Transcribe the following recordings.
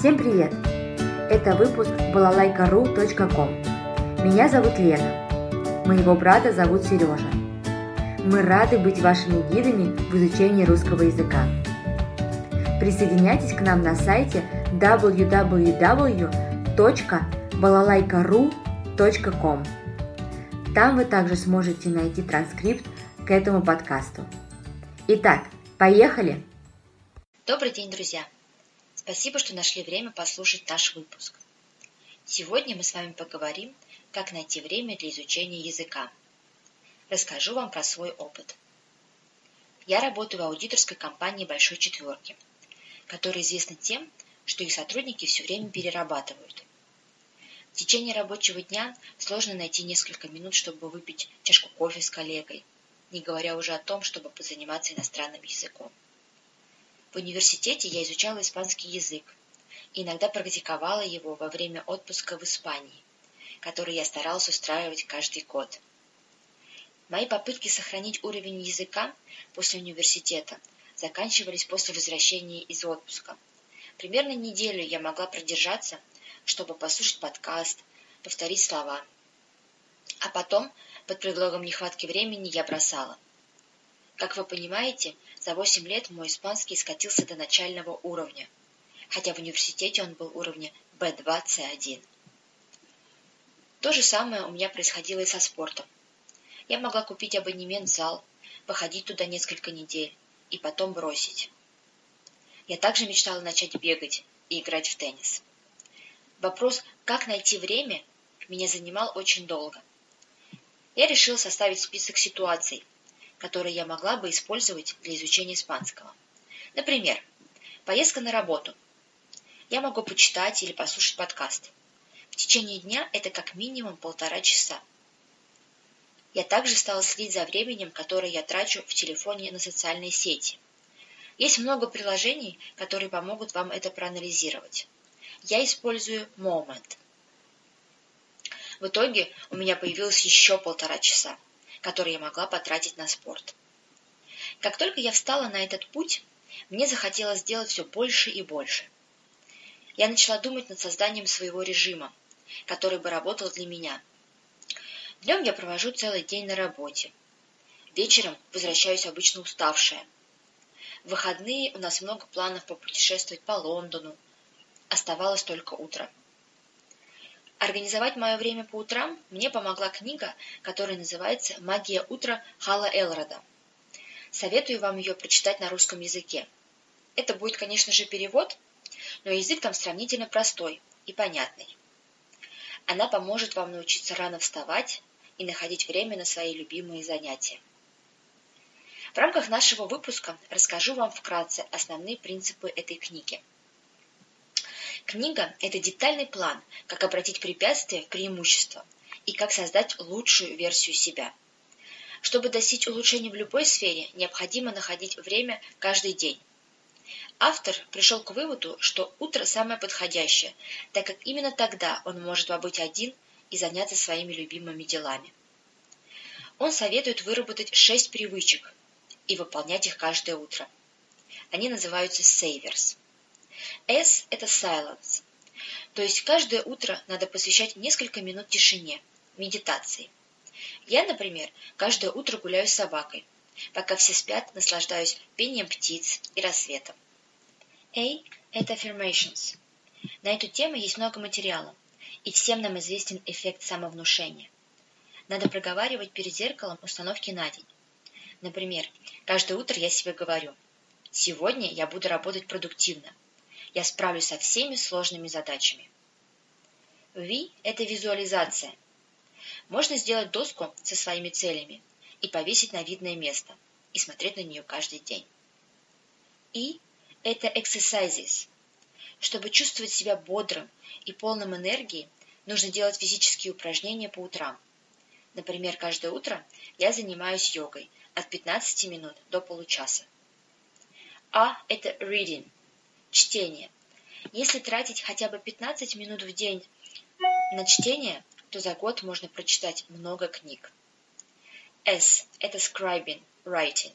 Всем привет! Это выпуск балалайка.ру.ком. Меня зовут Лена. Моего брата зовут Сережа. Мы рады быть вашими гидами в изучении русского языка. Присоединяйтесь к нам на сайте www.balalaika.ru.com. Там вы также сможете найти транскрипт к этому подкасту. Итак, поехали! Добрый день, друзья! Спасибо, что нашли время послушать наш выпуск. Сегодня мы с вами поговорим, как найти время для изучения языка. Расскажу вам про свой опыт. Я работаю в аудиторской компании Большой Четверки, которая известна тем, что их сотрудники все время перерабатывают. В течение рабочего дня сложно найти несколько минут, чтобы выпить чашку кофе с коллегой, не говоря уже о том, чтобы позаниматься иностранным языком. В университете я изучала испанский язык иногда практиковала его во время отпуска в Испании, который я старалась устраивать каждый год. Мои попытки сохранить уровень языка после университета заканчивались после возвращения из отпуска. Примерно неделю я могла продержаться, чтобы послушать подкаст, повторить слова. А потом, под предлогом нехватки времени, я бросала – как вы понимаете, за 8 лет мой испанский скатился до начального уровня, хотя в университете он был уровня B2, C1. То же самое у меня происходило и со спортом. Я могла купить абонемент в зал, походить туда несколько недель и потом бросить. Я также мечтала начать бегать и играть в теннис. Вопрос, как найти время, меня занимал очень долго. Я решил составить список ситуаций, которые я могла бы использовать для изучения испанского. Например, поездка на работу. Я могу почитать или послушать подкаст. В течение дня это как минимум полтора часа. Я также стала следить за временем, которое я трачу в телефоне на социальные сети. Есть много приложений, которые помогут вам это проанализировать. Я использую Moment. В итоге у меня появилось еще полтора часа которые я могла потратить на спорт. Как только я встала на этот путь, мне захотелось сделать все больше и больше. Я начала думать над созданием своего режима, который бы работал для меня. Днем я провожу целый день на работе. Вечером возвращаюсь обычно уставшая. В выходные у нас много планов попутешествовать по Лондону. Оставалось только утро. Организовать мое время по утрам мне помогла книга, которая называется «Магия утра» Хала Элрода. Советую вам ее прочитать на русском языке. Это будет, конечно же, перевод, но язык там сравнительно простой и понятный. Она поможет вам научиться рано вставать и находить время на свои любимые занятия. В рамках нашего выпуска расскажу вам вкратце основные принципы этой книги – Книга – это детальный план, как обратить препятствия в преимущество и как создать лучшую версию себя. Чтобы достичь улучшения в любой сфере, необходимо находить время каждый день. Автор пришел к выводу, что утро самое подходящее, так как именно тогда он может побыть один и заняться своими любимыми делами. Он советует выработать шесть привычек и выполнять их каждое утро. Они называются savers. S – это silence. То есть каждое утро надо посвящать несколько минут тишине, медитации. Я, например, каждое утро гуляю с собакой. Пока все спят, наслаждаюсь пением птиц и рассветом. A – это affirmations. На эту тему есть много материала, и всем нам известен эффект самовнушения. Надо проговаривать перед зеркалом установки на день. Например, каждое утро я себе говорю «Сегодня я буду работать продуктивно, я справлюсь со всеми сложными задачами. V – это визуализация. Можно сделать доску со своими целями и повесить на видное место и смотреть на нее каждый день. И – это exercises. Чтобы чувствовать себя бодрым и полным энергии, нужно делать физические упражнения по утрам. Например, каждое утро я занимаюсь йогой от 15 минут до получаса. А – это reading – Чтение. Если тратить хотя бы 15 минут в день на чтение, то за год можно прочитать много книг. S – это scribing, writing.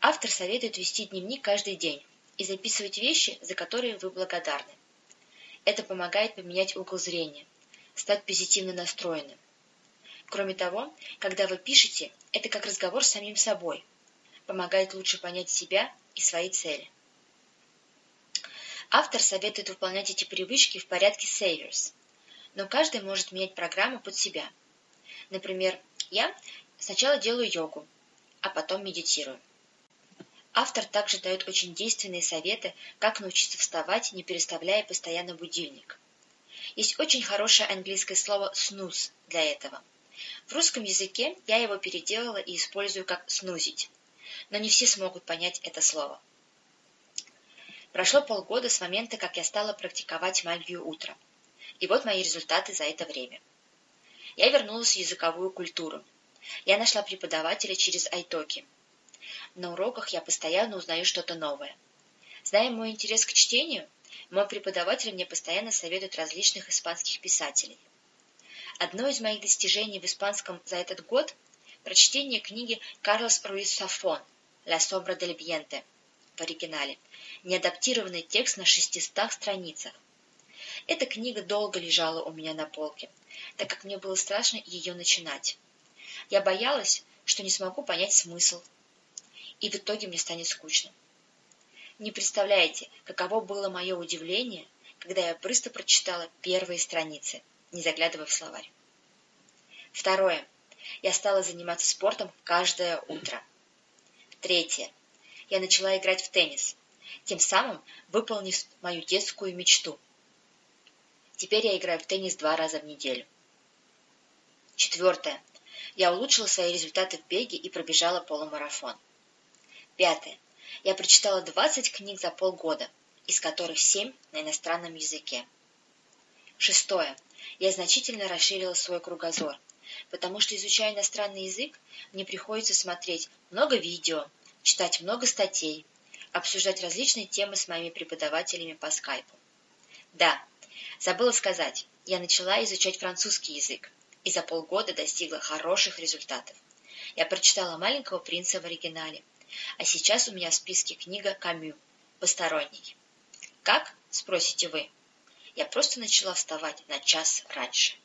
Автор советует вести дневник каждый день и записывать вещи, за которые вы благодарны. Это помогает поменять угол зрения, стать позитивно настроенным. Кроме того, когда вы пишете, это как разговор с самим собой, помогает лучше понять себя и свои цели. Автор советует выполнять эти привычки в порядке Savers, но каждый может менять программу под себя. Например, я сначала делаю йогу, а потом медитирую. Автор также дает очень действенные советы, как научиться вставать, не переставляя постоянно будильник. Есть очень хорошее английское слово «snooze» для этого. В русском языке я его переделала и использую как «снузить», но не все смогут понять это слово. Прошло полгода с момента, как я стала практиковать магию утра. И вот мои результаты за это время. Я вернулась в языковую культуру. Я нашла преподавателя через айтоки. На уроках я постоянно узнаю что-то новое. Зная мой интерес к чтению, мой преподаватель мне постоянно советует различных испанских писателей. Одно из моих достижений в испанском за этот год – прочтение книги Карлос Руис Сафон «La sombra del viento» в оригинале, неадаптированный текст на 600 страницах. Эта книга долго лежала у меня на полке, так как мне было страшно ее начинать. Я боялась, что не смогу понять смысл, и в итоге мне станет скучно. Не представляете, каково было мое удивление, когда я быстро прочитала первые страницы, не заглядывая в словарь. Второе. Я стала заниматься спортом каждое утро. Третье я начала играть в теннис, тем самым выполнив мою детскую мечту. Теперь я играю в теннис два раза в неделю. Четвертое. Я улучшила свои результаты в беге и пробежала полумарафон. Пятое. Я прочитала 20 книг за полгода, из которых 7 на иностранном языке. Шестое. Я значительно расширила свой кругозор, потому что, изучая иностранный язык, мне приходится смотреть много видео, читать много статей, обсуждать различные темы с моими преподавателями по скайпу. Да, забыла сказать, я начала изучать французский язык и за полгода достигла хороших результатов. Я прочитала «Маленького принца» в оригинале, а сейчас у меня в списке книга Камю «Посторонний». Как? – спросите вы. Я просто начала вставать на час раньше.